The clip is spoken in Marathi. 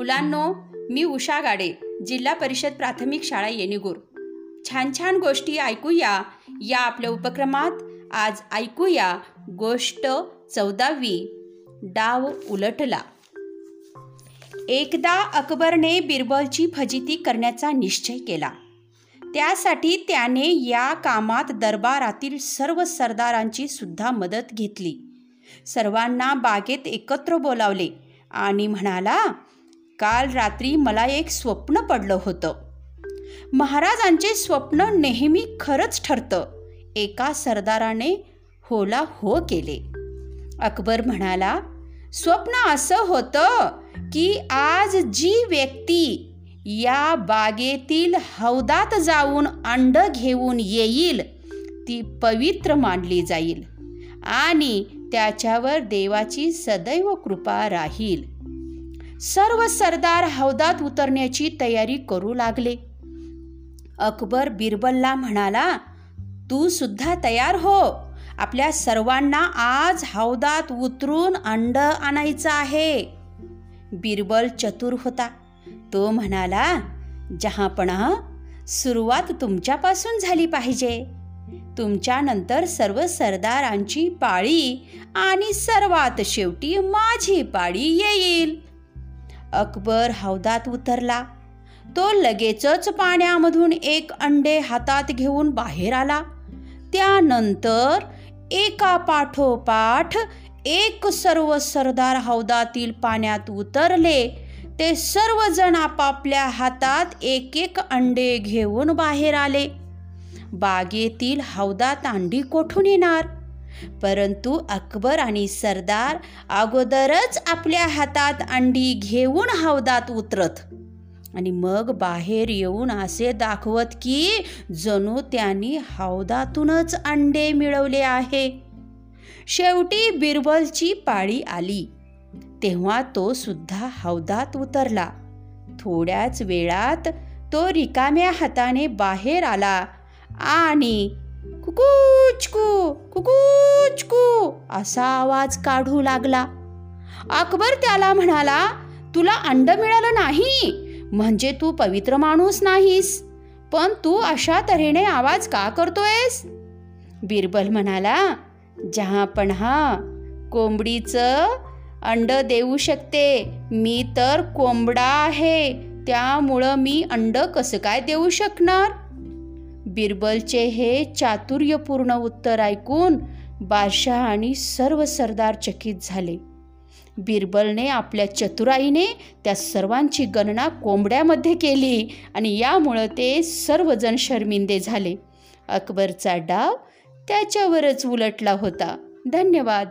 मुलांनो मी उषा गाडे जिल्हा परिषद प्राथमिक शाळा येणेगूर. छान छान गोष्टी ऐकूया या आपल्या उपक्रमात. आज ऐकूया गोष्ट चौदावी डाव उलटला. एकदा अकबरने बिरबलची फजिती करण्याचा निश्चय केला. त्यासाठी त्याने या कामात दरबारातील सर्व सरदारांची सुद्धा मदत घेतली. सर्वांना बागेत एकत्र बोलावले आणि म्हणाला काल रात्री मला एक स्वप्न पडलं होतं. महाराजांचे स्वप्न नेहमी खरंच ठरतं. एका सरदाराने होला हो केले. अकबर म्हणाला स्वप्न असं होतं की आज जी व्यक्ती या बागेतील हौदात जाऊन अंड घेऊन येईल ती पवित्र मानली जाईल आणि त्याच्यावर देवाची सदैव कृपा राहील. सर्व सरदार हौदात उतरण्याची तयारी करू लागले. अकबर बिरबलला म्हणाला तू सुद्धा तयार हो. आपल्या सर्वांना आज हौदात उतरून अंड आणायचं आहे. बिरबल चतुर होता. तो म्हणाला जहापणा सुरुवात तुमच्यापासून झाली पाहिजे. तुमच्यानंतर सर्व सरदारांची पाळी आणि सर्वात शेवटी माझी पाळी येईल. अकबर हौदात उतरला. तो लगेचच पाण्यामधून एक अंडे हातात घेऊन बाहेर आला. त्यानंतर एका पाठोपाठ एक सर्व सरदार हौदातील पाण्यात उतरले. ते सर्वजण आपापल्या हातात एक एक अंडे घेऊन बाहेर आले. बागेतील हौदात अंडी कोठून येणार? परंतु अकबर आणि सरदार अगोदरच आपल्या हातात अंडी घेऊन हौदात उतरत. आणि मग बाहेर येऊन असे दाखवत की जणू त्यांनी हौदातूनच अंडे मिळवले आहे. शेवटी बिरबलची पाळी आली. तेव्हा तो सुद्धा हौदात उतरला. थोड्याच वेळात तो रिकाम्या हाताने बाहेर आला आणि कुकुचकू कुकुचकू असा आवाज काढू लागला. अकबर त्याला म्हणाला तुला अंड मिळालं नाही म्हणजे तू पवित्र माणूस नाहीस. पण तू अशा तऱ्हेने आवाज का करतोयस? बिरबल म्हणाला जहा पण हा कोंबडीचं अंड देऊ शकते. मी तर कोंबडा आहे त्यामुळं मी अंड कसं काय देऊ शकणार? बिरबलचे हे चातुर्यपूर्ण उत्तर ऐकून बादशाह आणि सर्व सरदार चकित झाले. बिरबलने आपल्या चतुराईने त्या सर्वांची गणना कोंबड्यामध्ये केली आणि यामुळं ते सर्वजण शर्मिंदे झाले. अकबरचा डाव त्याच्यावरच उलटला होता. धन्यवाद.